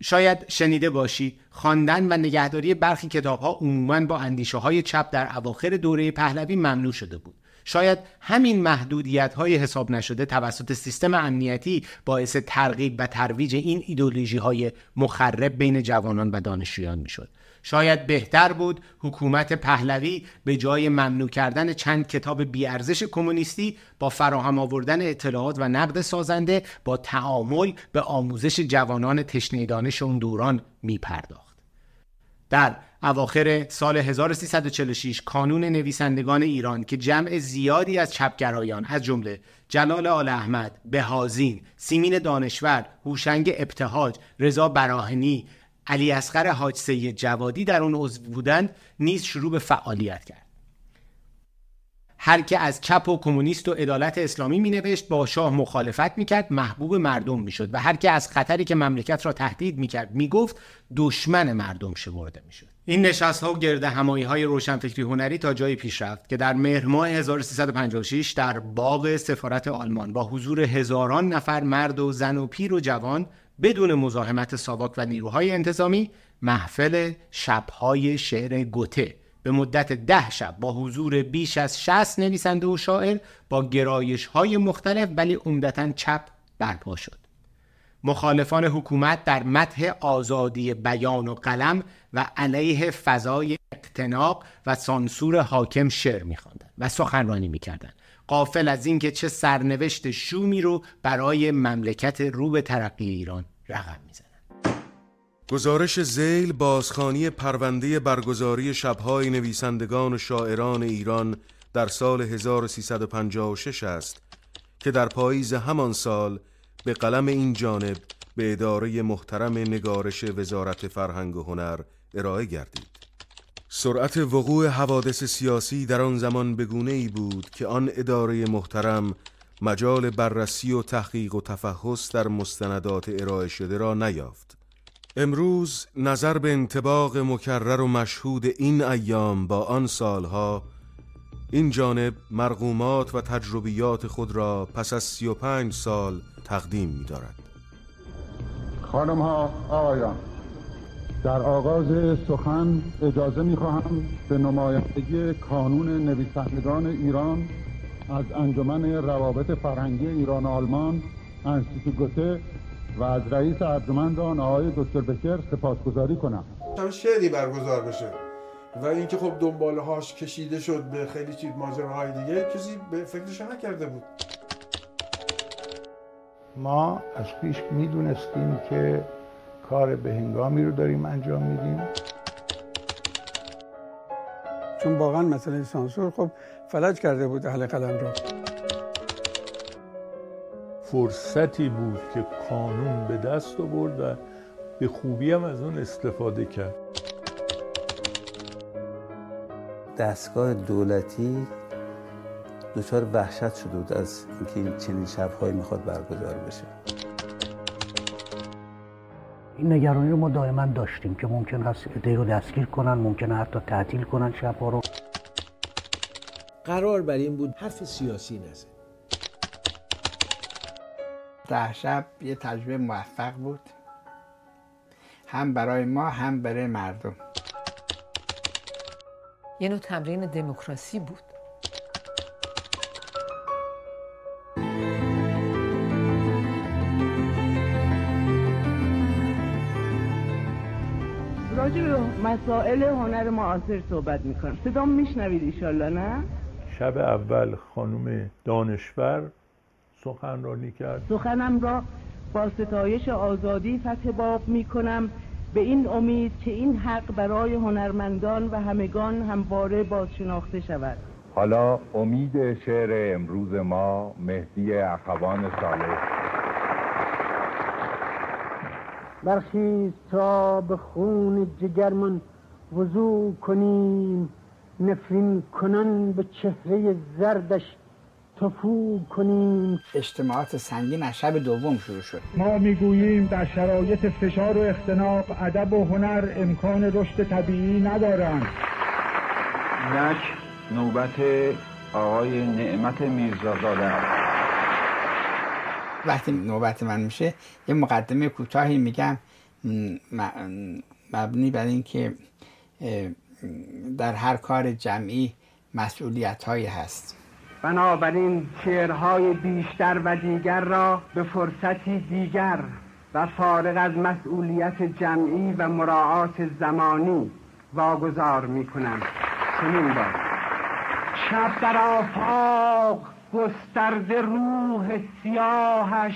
شاید شنیده باشید خواندن و نگهداری برخی کتابها عموما با اندیشه های چپ در اواخر دوره پهلوی ممنوع شده بود. شاید همین محدودیت های حساب نشده توسط سیستم امنیتی باعث ترغیب و ترویج این ایدولوژی های مخرب بین جوانان و دانشجویان می‌شد. شاید بهتر بود حکومت پهلوی به جای ممنوع کردن چند کتاب بیارزش کمونیستی با فراهم آوردن اطلاعات و نقد سازنده با تعامل به آموزش جوانان تشنه دانش اون دوران می پرداخت. در اواخر سال 1346 کانون نویسندگان ایران که جمع زیادی از چپگرایان از جمله جلال آل احمد، بهازین، سیمین دانشور، هوشنگ ابتهاج، رضا براهنی، علی اصغر حاج سید جوادی در اون عضو بودند نیز شروع به فعالیت کرد. هر که از چپ و کمونیست و عدالت اسلامی می نوشت با شاه مخالفت می کرد محبوب مردم می شد و هر که از خطری که مملکت را تهدید می کرد می گفت دشمن مردم شمرده می شد این نشست ها و گرد همایی های روشنفکری هنری تا جایی پیش رفت که در مهر ماه 1356 در باغ سفارت آلمان با حضور هزاران نفر مرد و زن و پیر و جوان بدون مزاحمت ساواک و نیروهای انتظامی محفل شبهای شعر گوته. به مدت ده شب با حضور بیش از 60 نویسنده و شاعر با گرایش های مختلف ولی عمدتا چپ برپا شد. مخالفان حکومت در متح آزادی بیان و قلم و علیه فضای اقتناق و سانسور حاکم شعر میخواندند و سخنرانی می‌کردند. قافل از اینکه چه سرنوشت شومی رو برای مملکت رو به ترقی ایران رقم می‌زنن گزارش زیل بازخانی پرونده برگزاری شبهای نویسندگان و شاعران ایران در سال 1356 است که در پاییز همان سال به قلم این جانب به اداره محترم نگارش وزارت فرهنگ و هنر ارائه گردید. سرعت وقوع حوادث سیاسی در آن زمان بگونه ای بود که آن اداره محترم مجال بررسی و تحقیق و تفحص در مستندات ارائه شده را نیافت. امروز نظر به انتباق مکرر و مشهود این ایام با آن سالها این جانب مرغومات و تجربیات خود را پس از سی و پنج سال تقدیم می دارد. خانم ها آقایان در آغاز سخن اجازه می خواهم به نمایندگی کانون نویسندگان ایران از انجمن روابط فرهنگی ایران و آلمان انستیتو گوته و از رئیس ارجمند آن آقای دکتر بکر سپاسگزاری کنم. هم شعری برگزار بشه و اینکه خب دنباله هاش کشیده شد به خیلی چیز ماجراهای دیگه کسی به فکرش نکرده بود. ما از پیش می‌دونستیم که کار به هنگامی رو داریم انجام میدیم. چون واقعا مثلا سانسور خب فلج کرده بود اهل قلم را. فرصتی بود که کانون به دست آورد و به خوبی هم از اون استفاده کرد. دستگاه دولتی دچار وحشت شده بود از اینکه این چنین شبهایی می‌خواد برگزار بشه. این نگرانی رو ما دائما داشتیم که ممکن هست ایده رو دستگیر کنن ممکن حتی تعطیل کنن شبها رو. قرار بر این بود حرف سیاسی نزد ده شب یه تجربه موفق بود. هم برای ما هم برای مردم. یه نوع تمرین دموکراسی بود. راجع به مسائل هنر معاصر صحبت می‌کنم. صدام میشنوید ایشالله نه؟ شب اول خانم دانشور سخنرانی کرد سخنم را با ستایش آزادی فتح باب می‌کنم. به این امید که این حق برای هنرمندان و همگان همواره بازشناخته شود. حالا امید شعر امروز ما مهدی اخوان صالح. برخیز تا به خون جگرمان وضوع کنیم. نفرین کنن به چهره زردش تفو کنیم. اجتماعات سنگین از شب دوم شروع شد. ما می‌گوییم در شرایط فشار و اختناق ادب و هنر امکان رشد طبیعی ندارند. یک نوبت آقای نعمت میرزازاده وقتی نوبت من میشه یه مقدمه کوتاهی میگم مبنی بر اینکه در هر کار جمعی مسئولیت هایی هست. بنابراین شعرهای بیشتر و دیگر را به فرصتی دیگر و فارغ از مسئولیت جمعی و مراعات زمانی واگذار می کنم بار شب در آفاق گسترده روح سیاهش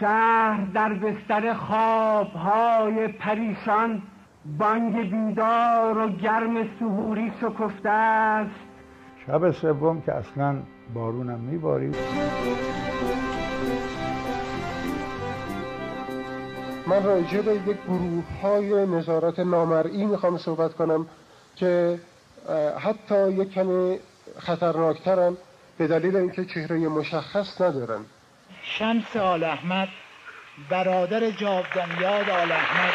شهر در بستر خوابهای پریشان بانگ بیدار و گرم سهوری شکفته است. شب سوم که اصلا بارونم میبارید من راجع به یک گروه های نظارت نامرئی می‌خوام صحبت کنم که حتی یک کمی خطرناکترن. به دلیل اینکه چهره مشخص ندارن. شمس آل احمد برادر جاودان یاد آل احمد.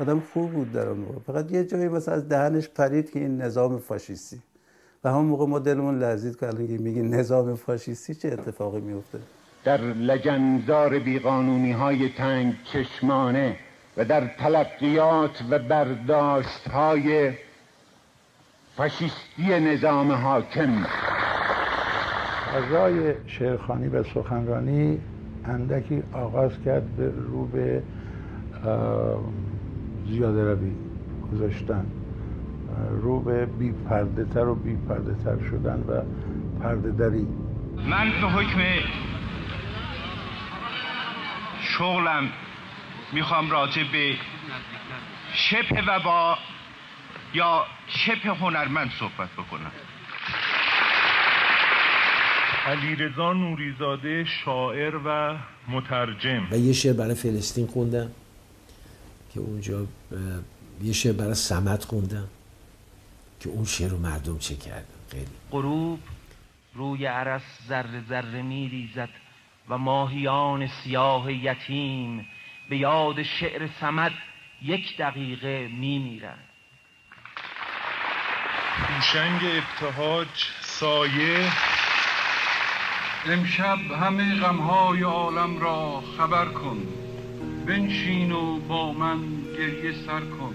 آدم خوب بود در اون موقع. فقط یه جایی مثلا از دهنش پرید که این نظام فاشیستی. و همون موقع ما دلمون لرزید که الان میگی نظام فاشیستی چه اتفاقی میفته؟ در لجنزار بیقانونی های تنگ چشمانه و در تلقیات و برداشت های فاشیستی نظام حاکم فضای شعرخانی و سخنرانی اندکی آغاز کرد به رو به زیاده روی گذاشتن. رو به بی پرده تر و بی پرده تر شدن و پرده دری. من به حکم شغلم می‌خوام راجع به شبه وبا یا شبه هنرمند صحبت بکنم. علیرضا نوریزاده شاعر و مترجم. و یه شعر برای فلسطین خوندم که اونجا یه شعر برای سمت خوندم که اون شعر رو مردم چه کردن؟ خیلی. غروب روی عرس ذره ذره میریزد و ماهیان سیاه یتیم به یاد شعر سمت یک دقیقه میمیرند. هوشنگ ابتهاج سایه امشب همه غمهای عالم را خبر کن. بنشین و با من گریه سر کن.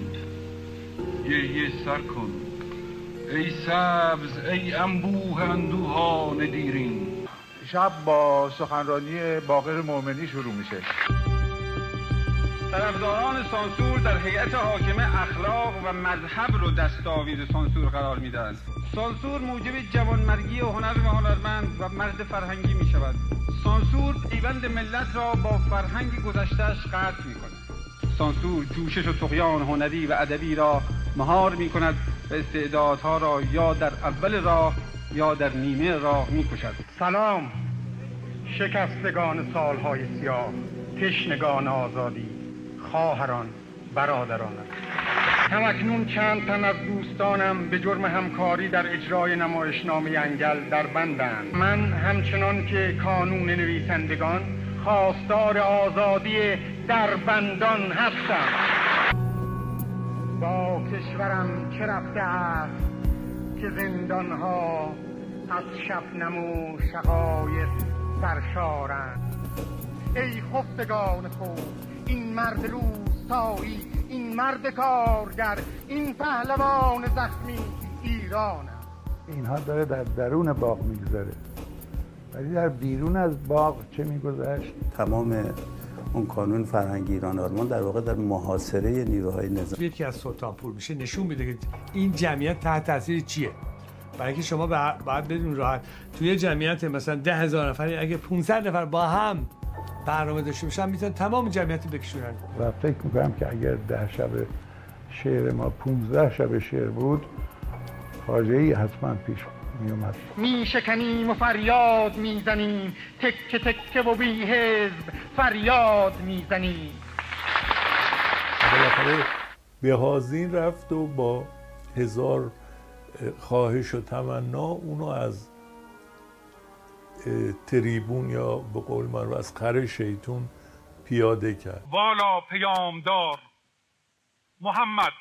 گریه سر کن. ای سبز ای انبوه اندوهان دیرین. شب با سخنرانی باقر مومنی شروع میشه. طرفداران سانسور در هیئت حاکمه اخلاق و مذهب رو دستاویز سانسور قرار میدن. سانسور موجب جوانمرگی و هنر و هنرمند و مرد فرهنگی می شود سانسور پیوند ملت را با فرهنگ گذشتهش قطع می کند سانسور جوشش و تقیان هنری و ادبی را مهار می کند و استعدادها را یا در اول راه یا در نیمه راه می کشد سلام شکستگان سالهای سیاه تشنگان آزادی خواهران برادرانم همکنون چند تن از دوستانم به جرم همکاری در اجرای نمایشنامه انگل در بندند. من همچنان که کانون نویسندگان خواستار آزادی در بندان هستم. با کشورم چه رفته است که زندانها از شبنم و شقایق سرشارند ای خفتگان خود این مرد روستایی این مرد کارگر این پهلوان زخمی ایران اینها داره در درون باغ میگذره. ولی در بیرون از باغ چه میگذشت؟ تمام اون کانون فرهنگی ایران آرمان در واقع در محاصره نیروهای نظامی. که از سلطانپور میشه نشون میده که این جمعیت تحت تاثیر چیه. برای اینکه شما باید بدون راحت توی جمعیت مثلا ده هزار نفری اگه 500 نفر با هم برنامه داشته باشن می‌تونن تمام جمعیت بکشونن. و فکر می‌کنم که اگر ده شب شعر ما 15 شب شعر بود فاجعه ای حتما پیش می اومد می شکنیم و فریاد می‌زنیم تکه تکه و بی حزب فریاد می‌زنیم. بالاخره به هازین رفت و با هزار خواهش و تمنا اونو از تریبون یا به قول من از خر شیطون پیاده کرد. والا پیامدار محمد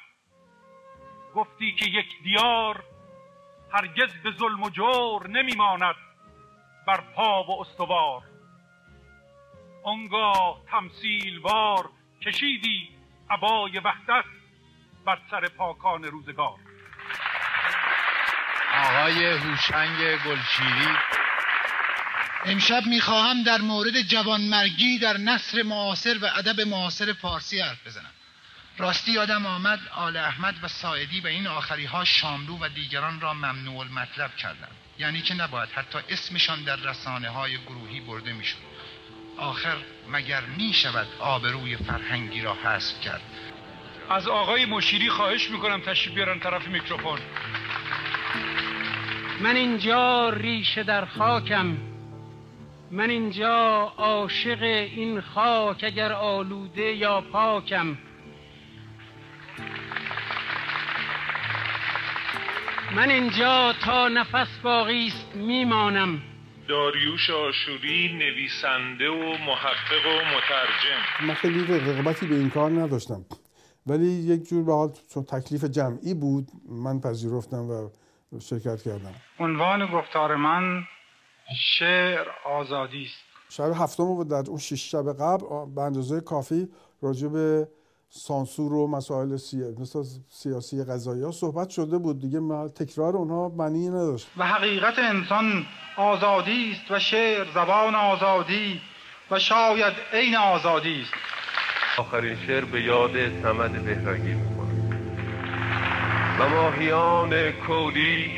گفتی که یک دیار هرگز به ظلم و جور نمیماند بر پا و استوار. آنگاه تمثیل وار کشیدی عبای وحدت بر سر پاکان روزگار. آقای هوشنگ گلشیری. امشب می‌خواهم در مورد جوانمرگی در نصر معاصر و ادب معاصر فارسی حرف بزنم. راستی یادم آمد آل احمد و ساعدی و این آخری ها شاملو و دیگران را ممنوع المطلب کردند. یعنی که نباید حتی اسمشان در رسانه های گروهی برده می‌شد. آخر مگر می شود آبروی فرهنگی را حذف کرد؟ از آقای مشیری خواهش می‌کنم تشریف بیارن طرف میکروفون. من اینجا ریشه در خاکم. من اینجا عاشق این خاک اگر آلوده یا پاکم. من اینجا تا نفس باقی است میمانم. داریوش آشوری نویسنده و محقق و مترجم. من خیلی رغبتی به این کار نداشتم. ولی یک جور به حال چون تکلیف جمعی بود من پذیرفتم و شرکت کردم. عنوان گفتار من شعر آزادی است. شب هفتم بود در اون شش شب قبل به اندازه کافی راجع به سانسور و مسائل سیاسی مثل سیاسی قضایی ها صحبت شده بود. دیگه تکرار اونها معنی نداشت. و حقیقت انسان آزادی است و شعر زبان آزادی و شاید عین آزادی است. آخرین شعر به یاد سمد بهرنگی می‌کنم و ماهیان کولی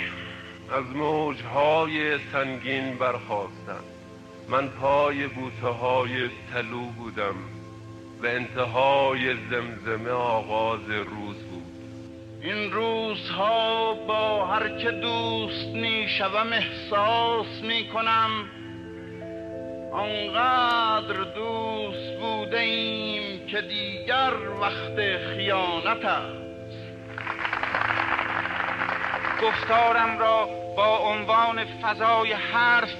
از موجهای سنگین برخواستند من پای بوته های تلو بودم و انتهای زمزمه آغاز روز بود. این روزها با هر که دوست می شوم احساس می کنم آنقدر دوست بوده ایم که دیگر وقت خیانت است. گفتارم را با عنوان فضای حرف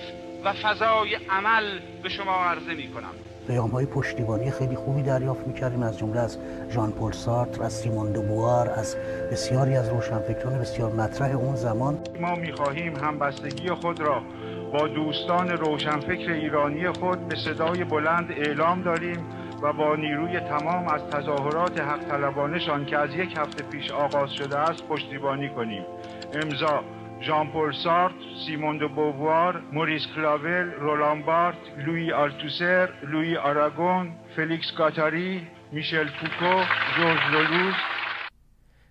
و فضای عمل به شما عرضه می کنم. پیام های پشتیبانی خیلی خوبی دریافت می‌کردیم از جمله از ژان پل سارتر از سیمون دوبوار از بسیاری از روشنفکران بسیار مطرح اون زمان. ما می‌خواهیم همبستگی خود را با دوستان روشنفکر ایرانی خود به صدای بلند اعلام داریم و با نیروی تمام از تظاهرات حق طلبانشان که از یک هفته پیش آغاز شده است پشتیبانی کنیم. امضا ژان پل سارتر، سیمون دو بووار، موریس کلاول، رولان بارت، لویی آلتوسر، لویی آراگون، فلیکس گاتاری، میشل فوکو، ژیل دلوز.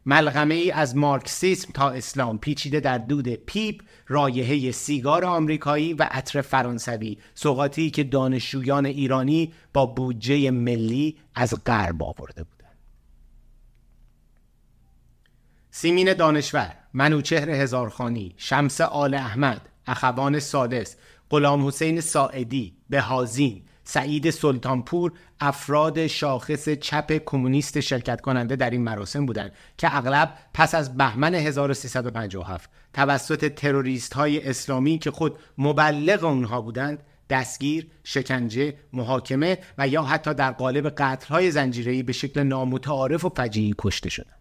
ملغمه ای از مارکسیسم تا اسلام پیچیده در دود پیپ رایحه سیگار آمریکایی و عطر فرانسوی سوغاتی که دانشجویان ایرانی با بودجه ملی از غرب آورده بودند سیمین دانشور منوچهر هزارخانی شمس آل احمد اخوان سادس غلام حسین ساعدی بهازین سعید سلطانپور افراد شاخص چپ کمونیست شرکت کننده در این مراسم بودند که اغلب پس از بهمن 1357 توسط تروریست های اسلامی که خود مبلغ اونها بودند دستگیر، شکنجه، محاکمه و یا حتی در قالب قتل های زنجیره‌ای به شکل نامتعارف و فجیعی کشته شدند.